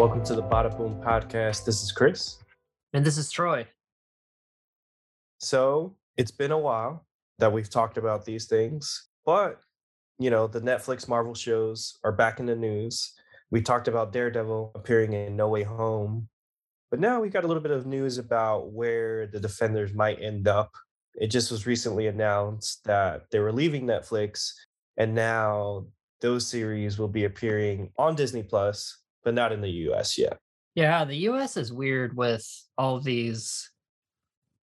Welcome to the Bada Boom podcast. This is Chris. And this is Troy. So it's been a while that we've talked about these things, but you know, the Netflix Marvel shows are back in the news. We talked about Daredevil appearing in No Way Home, but now we got a little bit of news about where the Defenders might end up. It just was recently announced that they were leaving Netflix, and now those series will be appearing on Disney Plus, but not in the US yet. Yeah, the US is weird with all these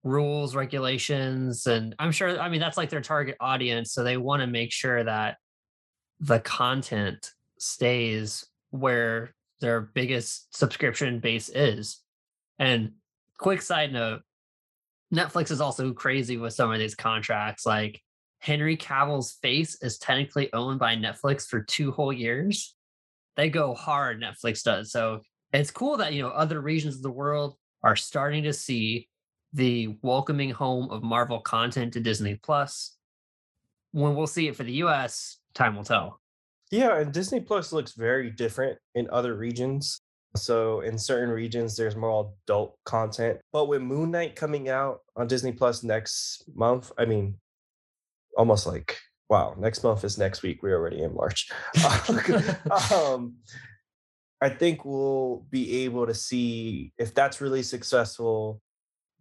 rules, regulations, and I'm sure, I mean, that's like their target audience. So they want to make sure that the content stays where their biggest subscription base is. And quick side note Netflix is also crazy with some of these contracts. Like Henry Cavill's face is technically owned by Netflix for two whole years. They go hard, Netflix does. So it's cool that, you know, other regions of the world are starting to see the welcoming home of Marvel content to Disney Plus. When we'll see it for the US, time will tell. Yeah, and Disney Plus looks very different in other regions. So in certain regions, there's more adult content. But with Moon Knight coming out on Disney Plus next month, I mean, almost like wow, next month is next week. We're already in March. um, I think we'll be able to see if that's really successful.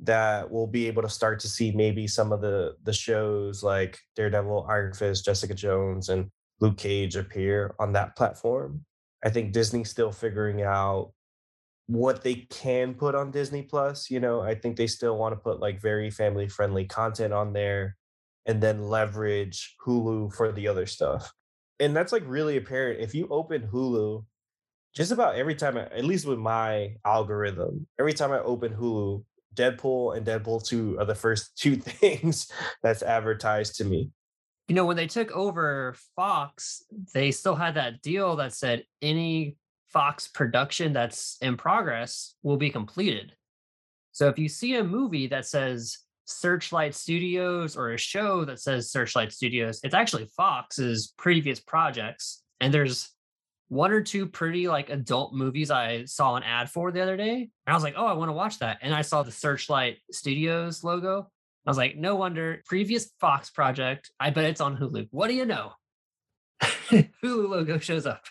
That we'll be able to start to see maybe some of the the shows like Daredevil, Iron Fist, Jessica Jones, and Luke Cage appear on that platform. I think Disney's still figuring out what they can put on Disney Plus. You know, I think they still want to put like very family friendly content on there and then leverage Hulu for the other stuff. And that's like really apparent. If you open Hulu, just about every time, at least with my algorithm, every time I open Hulu, Deadpool and Deadpool 2 are the first two things that's advertised to me. You know, when they took over Fox, they still had that deal that said any Fox production that's in progress will be completed. So if you see a movie that says Searchlight Studios or a show that says Searchlight Studios, it's actually Fox's previous projects. And there's one or two pretty like adult movies I saw an ad for the other day. And I was like, oh, I want to watch that. And I saw the Searchlight Studios logo. I was like, no wonder previous Fox project. I bet it's on Hulu. What do you know? Hulu logo shows up.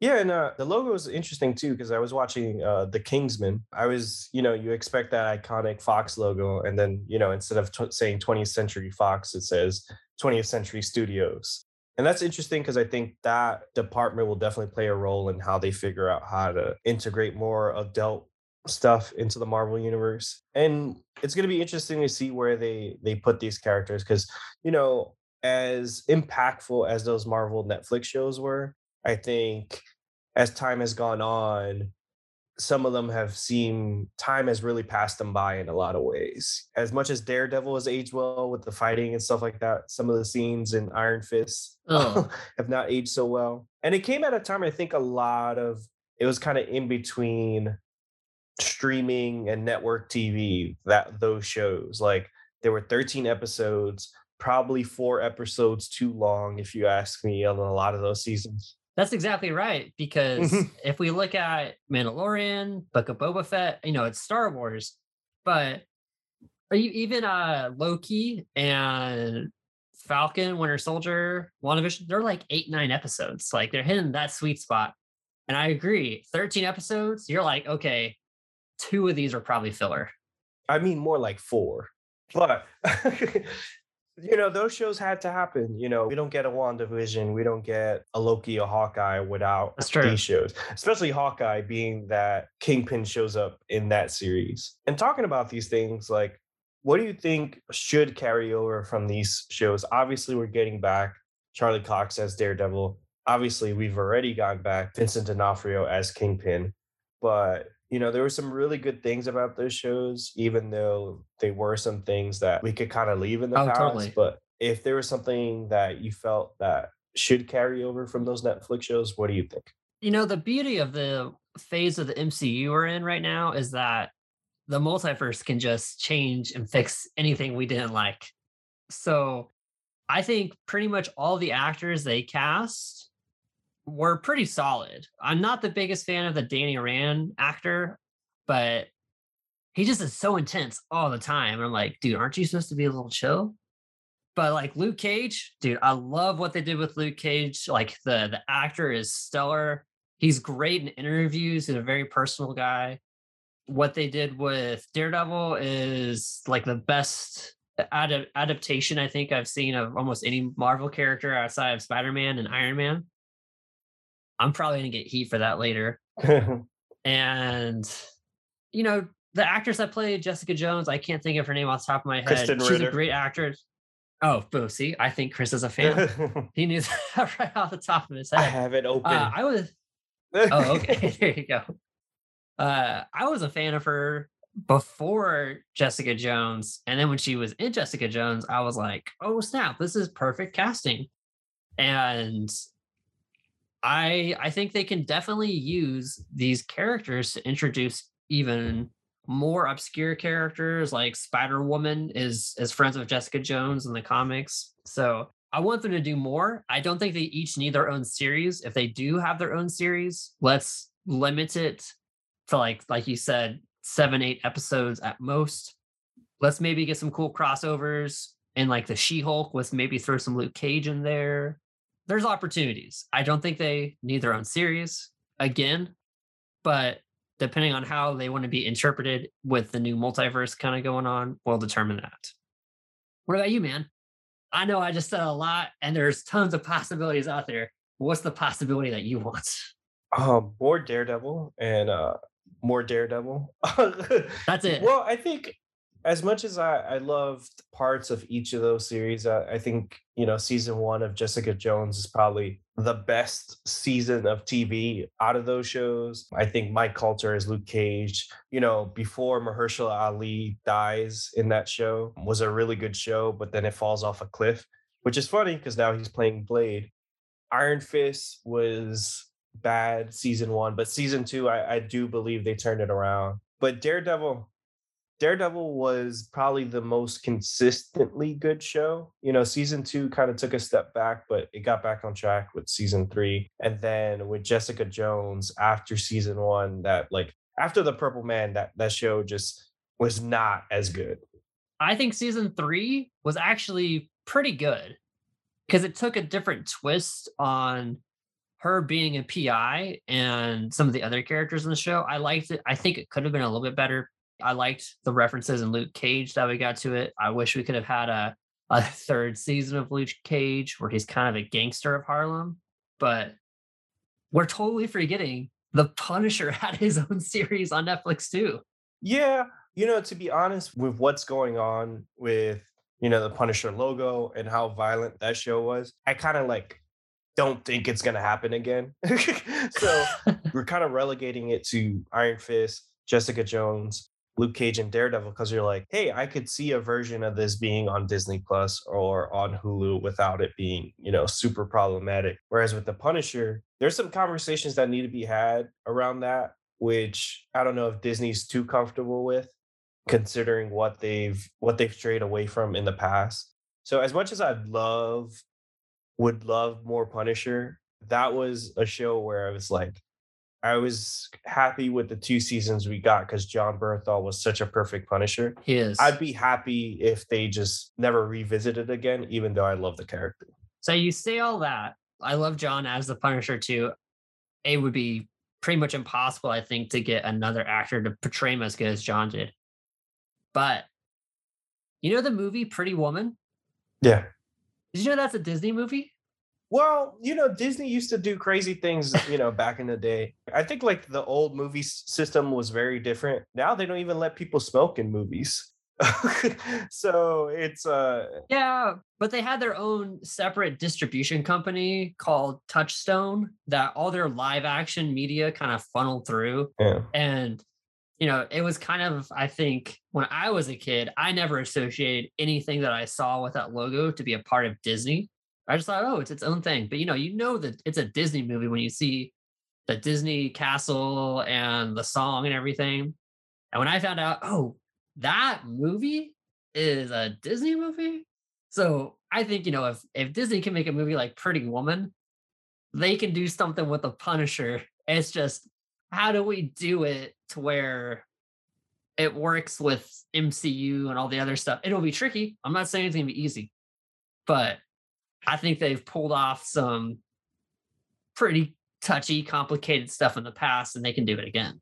Yeah, and uh, the logo is interesting too because I was watching uh, The Kingsman. I was, you know, you expect that iconic Fox logo, and then, you know, instead of t- saying 20th Century Fox, it says 20th Century Studios. And that's interesting because I think that department will definitely play a role in how they figure out how to integrate more adult stuff into the Marvel universe. And it's going to be interesting to see where they they put these characters because, you know, as impactful as those Marvel Netflix shows were, I think as time has gone on, some of them have seen time has really passed them by in a lot of ways. As much as Daredevil has aged well with the fighting and stuff like that, some of the scenes in Iron Fist oh. have not aged so well. And it came at a time I think a lot of it was kind of in between streaming and network TV that those shows like there were 13 episodes, probably four episodes too long if you ask me on a lot of those seasons. That's exactly right. Because mm-hmm. if we look at Mandalorian, Book of Boba Fett, you know, it's Star Wars, but are you even uh Loki and Falcon, Winter Soldier, WandaVision? They're like eight, nine episodes. Like they're hitting that sweet spot. And I agree. 13 episodes, you're like, okay, two of these are probably filler. I mean, more like four. But you know, those shows had to happen. You know, we don't get a WandaVision, we don't get a Loki, a Hawkeye without these shows, especially Hawkeye being that Kingpin shows up in that series. And talking about these things, like, what do you think should carry over from these shows? Obviously, we're getting back Charlie Cox as Daredevil. Obviously, we've already gotten back Vincent D'Onofrio as Kingpin. But you know, there were some really good things about those shows, even though they were some things that we could kind of leave in the oh, past. Totally. But if there was something that you felt that should carry over from those Netflix shows, what do you think? You know, the beauty of the phase of the MCU we're in right now is that the multiverse can just change and fix anything we didn't like. So I think pretty much all the actors they cast were pretty solid. I'm not the biggest fan of the Danny Rand actor, but he just is so intense all the time. I'm like, dude, aren't you supposed to be a little chill? But like Luke Cage, dude, I love what they did with Luke Cage. Like the the actor is stellar. He's great in interviews. He's a very personal guy. What they did with Daredevil is like the best ad- adaptation I think I've seen of almost any Marvel character outside of Spider Man and Iron Man. I'm probably gonna get heat for that later. and you know, the actress that played Jessica Jones, I can't think of her name off the top of my head. Krysten She's Ritter. a great actress. Oh, boo, see, I think Chris is a fan. he knew that right off the top of his head. I have it open. Uh, I was oh, okay. there you go. Uh, I was a fan of her before Jessica Jones, and then when she was in Jessica Jones, I was like, "Oh snap! This is perfect casting." And I I think they can definitely use these characters to introduce even more obscure characters like Spider Woman is is friends with Jessica Jones in the comics. So I want them to do more. I don't think they each need their own series. If they do have their own series, let's limit it to like like you said, seven, eight episodes at most. Let's maybe get some cool crossovers and like the She-Hulk with maybe throw some Luke Cage in there. There's opportunities. I don't think they need their own series again, but depending on how they want to be interpreted with the new multiverse kind of going on, will determine that. What about you, man? I know I just said a lot and there's tons of possibilities out there. What's the possibility that you want? um, more Daredevil and uh, more Daredevil. That's it. Well, I think as much as I, I loved parts of each of those series, uh, I think you know season one of Jessica Jones is probably the best season of TV out of those shows. I think Mike Colter as Luke Cage, you know, before Mahershala Ali dies in that show, was a really good show, but then it falls off a cliff, which is funny because now he's playing Blade. Iron Fist was bad season one, but season two, I, I do believe they turned it around. But Daredevil, Daredevil was probably the most consistently good show. You know, season two kind of took a step back, but it got back on track with season three. And then with Jessica Jones after season one, that like after the Purple Man, that that show just was not as good. I think season three was actually pretty good because it took a different twist on her being a PI and some of the other characters in the show. I liked it. I think it could have been a little bit better. I liked the references in Luke Cage that we got to it. I wish we could have had a, a third season of Luke Cage where he's kind of a gangster of Harlem, but we're totally forgetting the Punisher had his own series on Netflix too. Yeah, you know, to be honest, with what's going on with you know the Punisher logo and how violent that show was, I kind of like don't think it's gonna happen again. so we're kind of relegating it to Iron Fist, Jessica Jones, Luke Cage, and Daredevil because you're like, hey, I could see a version of this being on Disney Plus or on Hulu without it being, you know, super problematic. Whereas with the Punisher, there's some conversations that need to be had around that, which I don't know if Disney's too comfortable with considering what they've what they've strayed away from in the past. So as much as I'd love would love more Punisher, that was a show where I was like I was happy with the two seasons we got because Jon Bernthal was such a perfect Punisher. He is. I'd be happy if they just never revisited again, even though I love the character. So you say all that. I love Jon as the Punisher too. It would be pretty much impossible, I think, to get another actor to portray him as good as Jon did. But you know the movie Pretty Woman? Yeah. Did you know that's a Disney movie? Well, you know, Disney used to do crazy things, you know, back in the day. I think like the old movie system was very different. Now they don't even let people smoke in movies. so it's uh Yeah, but they had their own separate distribution company called Touchstone that all their live action media kind of funneled through. yeah. And, you know, it was kind of, I think, when I was a kid, I never associated anything that I saw with that logo to be a part of Disney. I just thought, oh, it's its own thing. But, you know, you know that it's a Disney movie when you see the Disney castle and the song and everything. And when I found out, oh, that movie is a Disney movie. So I think, you know, if if Disney can make a movie like Pretty Woman, they can do something with the Punisher. It's just how do we do it to where it works with MCU and all the other stuff? It'll be tricky. I'm not saying it's gonna be easy, but I think they've pulled off some pretty touchy, complicated stuff in the past, and they can do it again.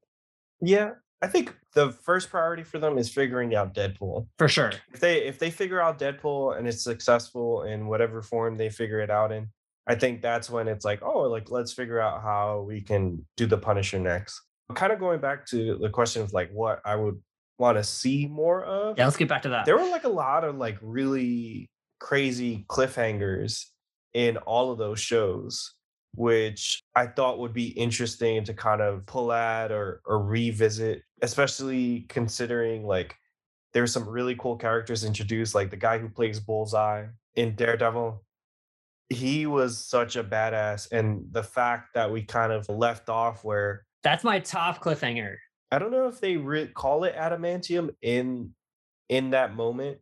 Yeah, I think the first priority for them is figuring out Deadpool. For sure. If they if they figure out Deadpool and it's successful in whatever form they figure it out in, I think that's when it's like, oh, like let's figure out how we can do the Punisher next. Kind of going back to the question of like what I would want to see more of. Yeah, let's get back to that. There were like a lot of like really crazy cliffhangers in all of those shows, which I thought would be interesting to kind of pull at or or revisit, especially considering like there's some really cool characters introduced, like the guy who plays Bullseye in Daredevil. He was such a badass and the fact that we kind of left off where that's my top cliffhanger. I don't know if they re- call it adamantium in in that moment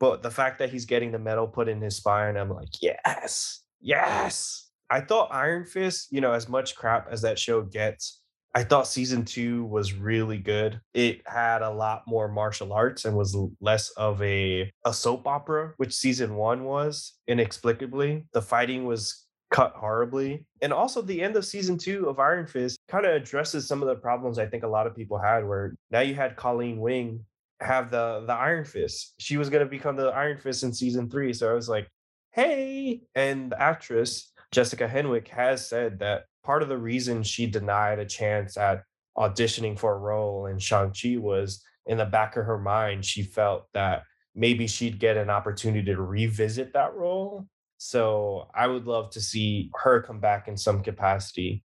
but the fact that he's getting the metal put in his spine i'm like yes yes i thought iron fist you know as much crap as that show gets I thought season two was really good. It had a lot more martial arts and was less of a, a soap opera, which season one was inexplicably. The fighting was cut horribly. And also, the end of season two of Iron Fist kind of addresses some of the problems I think a lot of people had, where now you had Colleen Wing have the the Iron Fist. She was to become the Iron Fist in season three. So I was like, hey. And the actress, Jessica Henwick, has said that part of the reason she denied a chance at auditioning for a role in Shang-Chi was in the back of her mind, she felt that maybe she'd get an opportunity to revisit that role. So I would love to see her come back in some capacity.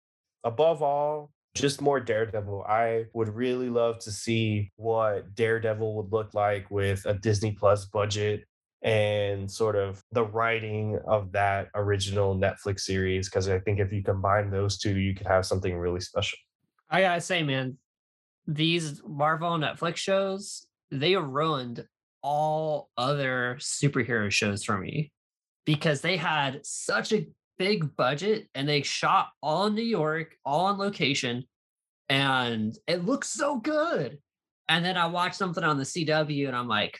Above all, just more Daredevil. I would really love to see what Daredevil would look like with a Disney Plus budget and sort of the writing of that original Netflix series. Because I think if you combine those two, you could have something really special. I gotta say, man, these Marvel Netflix shows, they ruined all other superhero shows for me because they had such a big budget and they shot all in New York, all on location, and it looks so good. And then I watched something on the CW and I'm like,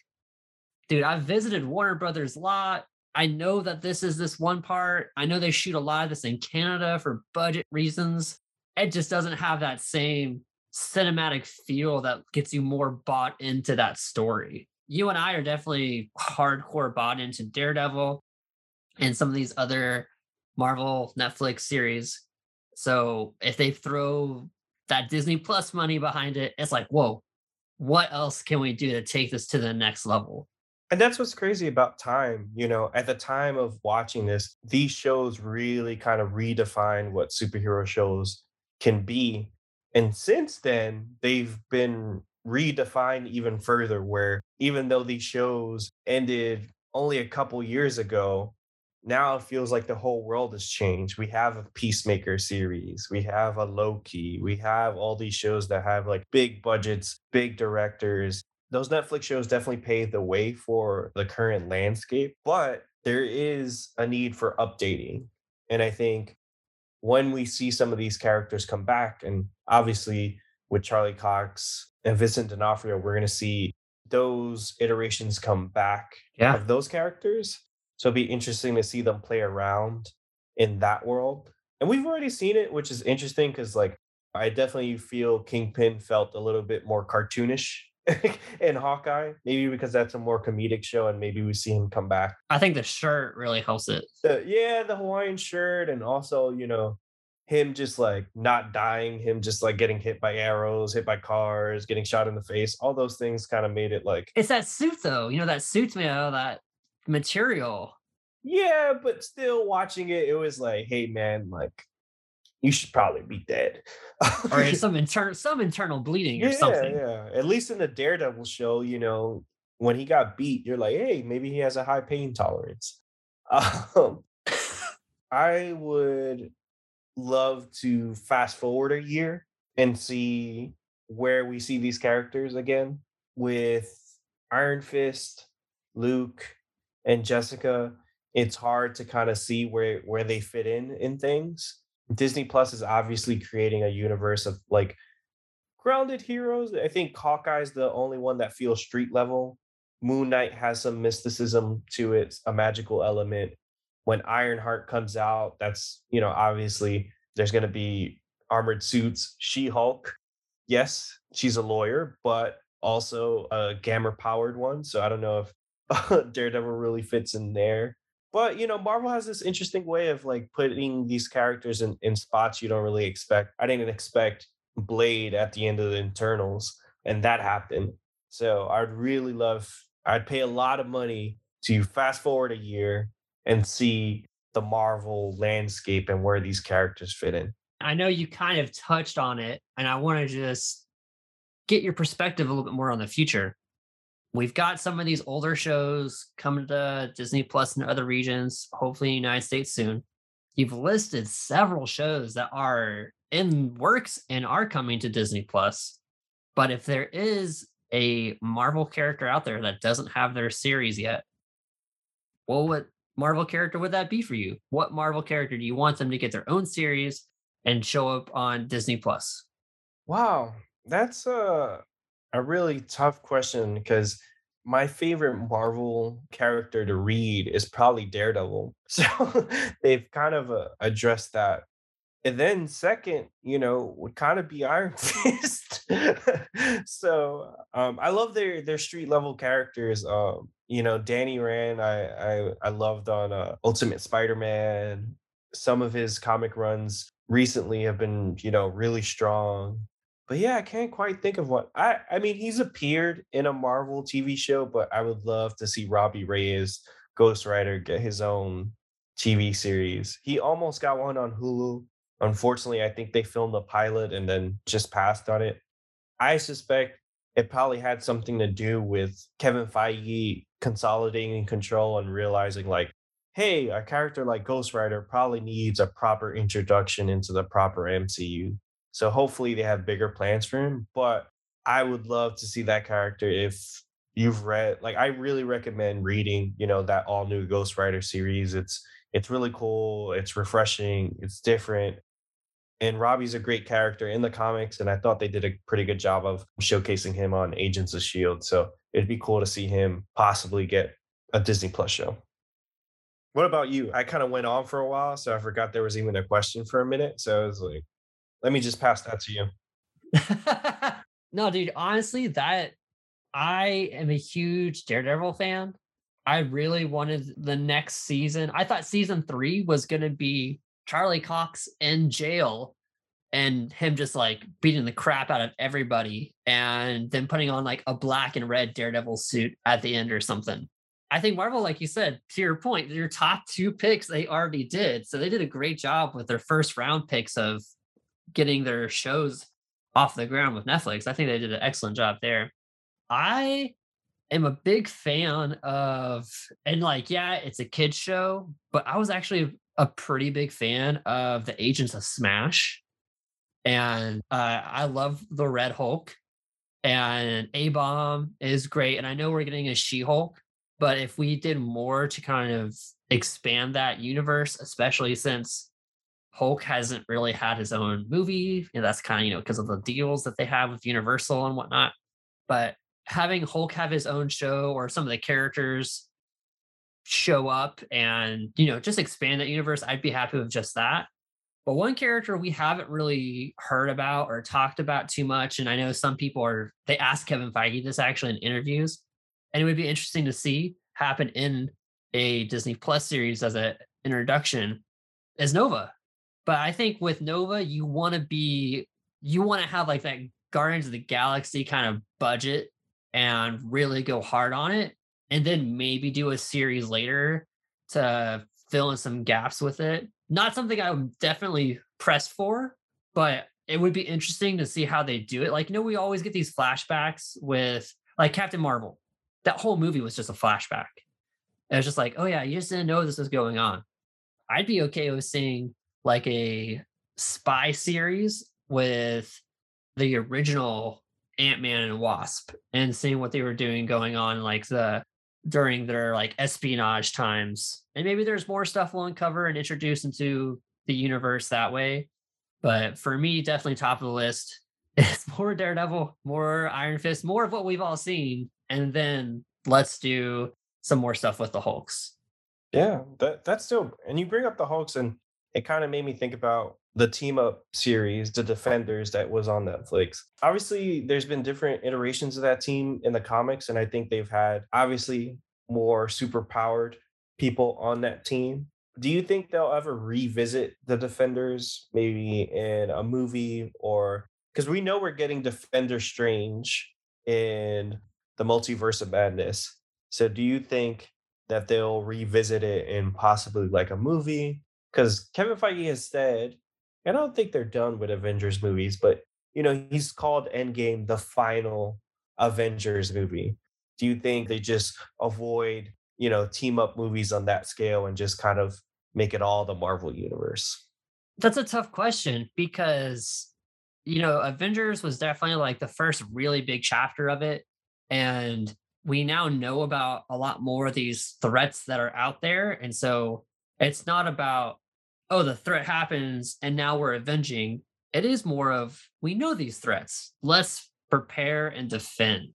dude, I've visited Warner Brothers lot. I know that this is this one part. I know they shoot a lot of this in Canada for budget reasons. It just doesn't have that same cinematic feel that gets you more bought into that story. You and I are definitely hardcore bought into Daredevil and some of these other Marvel Netflix series. So if they throw that Disney Plus money behind it, it's like, whoa, what else can we do to take this to the next level? And that's what's crazy about time. You know, at the time of watching this, these shows really kind of redefine what superhero shows can be. And since then, they've been redefined even further, where even though these shows ended only a couple years ago, now it feels like the whole world has changed. We have a Peacemaker series, we have a Loki, we have all these shows that have like big budgets, big directors, those Netflix shows definitely paved the way for the current landscape, but there is a need for updating. And I think when we see some of these characters come back, and obviously with Charlie Cox and Vincent D'Onofrio, we're going to see those iterations come back yeah. of those characters. So it'd be interesting to see them play around in that world. And we've already seen it, which is interesting because, like, I definitely feel Kingpin felt a little bit more cartoonish in Hawkeye. Maybe because that's a more comedic show, and maybe we see him come back. I think the shirt really helps it. The, yeah, the Hawaiian shirt, and also you know him just like not dying, him just like getting hit by arrows, hit by cars, getting shot in the face. All those things kind of made it like it's that suit though. You know that suits me out that material. Yeah, but still watching it, it was like, hey man, like you should probably be dead. or some internal some internal bleeding or yeah, something. Yeah, at least in the Daredevil show, you know, when he got beat, you're like, hey, maybe he has a high pain tolerance. Um, I would love to fast forward a year and see where we see these characters again with Iron Fist, Luke, and Jessica it's hard to kind of see where where they fit in in things. Disney Plus is obviously creating a universe of like grounded heroes. I think Hawkeye's the only one that feels street level. Moon Knight has some mysticism to it, a magical element. When Ironheart comes out, that's, you know, obviously there's going to be armored suits. She Hulk, yes, she's a lawyer, but also a gamma powered one. So I don't know if Daredevil really fits in there. But you know, Marvel has this interesting way of like putting these characters in, in spots you don't really expect. I didn't expect Blade at the end of the Eternals, and that happened. So I'd really love, I'd pay a lot of money to fast forward a year and see the Marvel landscape and where these characters fit in. I know you kind of touched on it, and I want to just get your perspective a little bit more on the future. We've got some of these older shows coming to Disney Plus and other regions, hopefully in the United States soon. You've listed several shows that are in works and are coming to Disney Plus. But if there is a Marvel character out there that doesn't have their series yet, well, what Marvel character would that be for you? What Marvel character do you want them to get their own series and show up on Disney Plus? Wow, that's a a really tough question because my favorite Marvel character to read is probably Daredevil. So they've kind of uh, addressed that and then second, you know, would kind of be Iron Fist. so um, I love their their street level characters. Um, you know, Danny Rand, I I, I loved on uh, Ultimate Spider-Man. Some of his comic runs recently have been, you know, really strong. But yeah, I can't quite think of what I I mean, he's appeared in a Marvel TV show, but I would love to see Robbie Reyes, Ghost Rider, get his own TV series. He almost got one on Hulu Unfortunately, I think they filmed a pilot and then just passed on it. I suspect it probably had something to do with Kevin Feige consolidating control and realizing, like, hey, a character like Ghost Rider probably needs a proper introduction into the proper MCU. So hopefully they have bigger plans for him. But I would love to see that character if you've read like I really recommend reading, you know, that all new Ghost Rider series. It's it's really cool, it's refreshing, it's different and Robbie's a great character in the comics, and I thought they did a pretty good job of showcasing him on Agents of Shield. So it'd be cool to see him possibly get a Disney Plus show. What about you? I kind of went on for a while, so I forgot there was even a question for a minute. So I was like, let me just pass that to you. no, dude, honestly, that I am a huge Daredevil fan. I really wanted the next season. I thought season three was going to be Charlie Cox in jail and him just like beating the crap out of everybody and then putting on like a black and red Daredevil suit at the end or something. I think Marvel, like you said, to your point, your top two picks they already did. So they did a great job with their first round picks of getting their shows off the ground with Netflix. I think they did an excellent job there. I am a big fan of, and like, yeah, it's a kid's show, but I was actually a pretty big fan of the Agents of Smash, and uh, I love the Red Hulk, and A Bomb is great, and I know we're getting a She Hulk, but if we did more to kind of expand that universe, especially since Hulk hasn't really had his own movie, and that's kind of you know because of the deals that they have with Universal and whatnot, but having Hulk have his own show or some of the characters show up and you know just expand that universe i'd be happy with just that. But one character we haven't really heard about or talked about too much and i know some people are they asked kevin feige this actually in interviews and it would be interesting to see happen in a disney plus series as an introduction is nova but i think with nova you want to be you want to have like that guardians of the galaxy kind of budget and really go hard on it and then maybe do a series later to fill in some gaps with it. Not something I would definitely press for, but it would be interesting to see how they do it. Like, you know, we always get these flashbacks with like Captain Marvel. That whole movie was just a flashback. It was just like, oh yeah, you just didn't know this was going on. I'd be okay with seeing like a spy series with the original Ant Man and Wasp and seeing what they were doing going on, like the during their like espionage times. And maybe there's more stuff we'll uncover and introduce into the universe that way. But for me, definitely top of the list is more Daredevil, more Iron Fist, more of what we've all seen. And then let's do some more stuff with the Hulks. Yeah, that that's still and you bring up the Hulks and it kind of made me think about the team up series, the Defenders that was on Netflix. Obviously, there's been different iterations of that team in the comics, and I think they've had obviously more super powered people on that team. Do you think they'll ever revisit the Defenders, maybe in a movie or because we know we're getting Defender Strange in the Multiverse of Madness? So, do you think that they'll revisit it in possibly like a movie? Because Kevin Feige has said I don't think they're done with Avengers movies, but you know, he's called Endgame the final Avengers movie. Do you think they just avoid, you know, team up movies on that scale and just kind of make it all the Marvel universe? That's a tough question because you know, Avengers was definitely like the first really big chapter of it and we now know about a lot more of these threats that are out there and so it's not about oh, the threat happens and now we're avenging. It is more of we know these threats. Let's prepare and defend.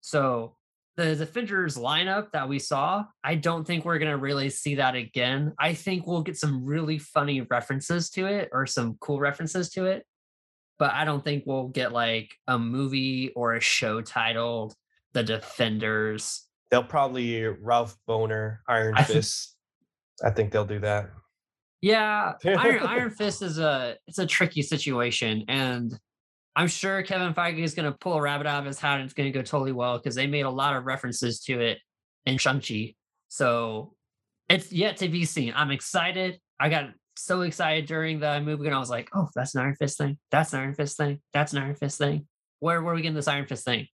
So the Defenders lineup that we saw, I don't think we're going to really see that again. I think we'll get some really funny references to it or some cool references to it. But I don't think we'll get like a movie or a show titled The Defenders. They'll probably uh, Ralph Bohner, Iron Fist. I think they'll do that. Yeah, Iron, Iron Fist is a it's a tricky situation, and I'm sure Kevin Feige is going to pull a rabbit out of his hat, and it's going to go totally well because they made a lot of references to it in Shang-Chi. So it's yet to be seen. I'm excited. I got so excited during the movie, and I was like, "Oh, that's an Iron Fist thing. That's an Iron Fist thing. That's an Iron Fist thing. Where, where are we getting this Iron Fist thing?"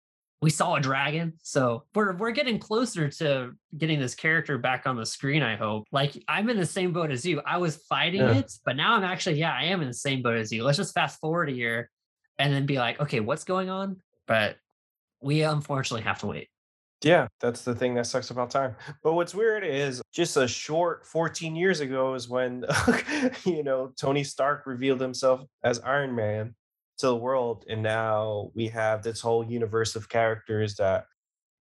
We saw a dragon so we're we're getting closer to getting this character back on the screen i hope. Like i'm in the same boat as you. I was fighting yeah. it but now i'm actually yeah i am in the same boat as you. Let's just fast forward a year and then be like okay what's going on? But we unfortunately have to wait. Yeah, that's the thing that sucks about time. But what's weird is just a short 14 years ago is when, you know, Tony Stark revealed himself as Iron Man to the world and now we have this whole universe of characters that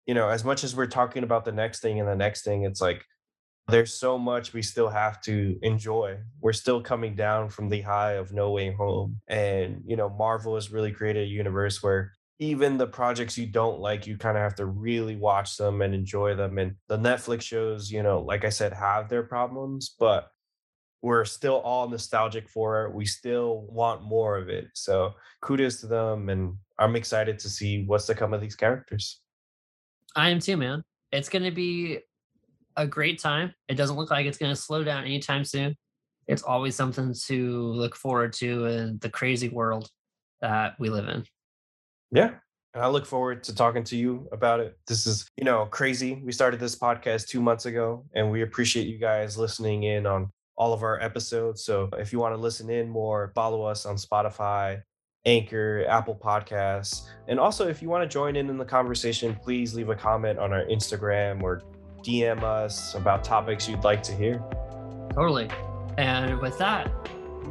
you know as much as we're talking about the next thing and the next thing it's like there's so much we still have to enjoy. We're still coming down from the high of no way home and you know marvel has really created a universe where even the projects you don't like you kind of have to really watch them and enjoy them and the netflix shows you know like i said have their problems but we're still all nostalgic for it. We still want more of it. So kudos to them. And I'm excited to see what's to come of these characters. I am too, man. It's going to be a great time. It doesn't look like it's going to slow down anytime soon. It's always something to look forward to in the crazy world that we live in. Yeah. And I look forward to talking to you about it. This is, you know, crazy. We started this podcast two months ago, and we appreciate you guys listening in on all of our episodes. So if you want to listen in more, follow us on Spotify, Anchor, Apple Podcasts. And also, if you want to join in in the conversation, please leave a comment on our Instagram or DM us about topics you'd like to hear. Totally. And with that,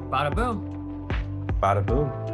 bada boom. Bada boom.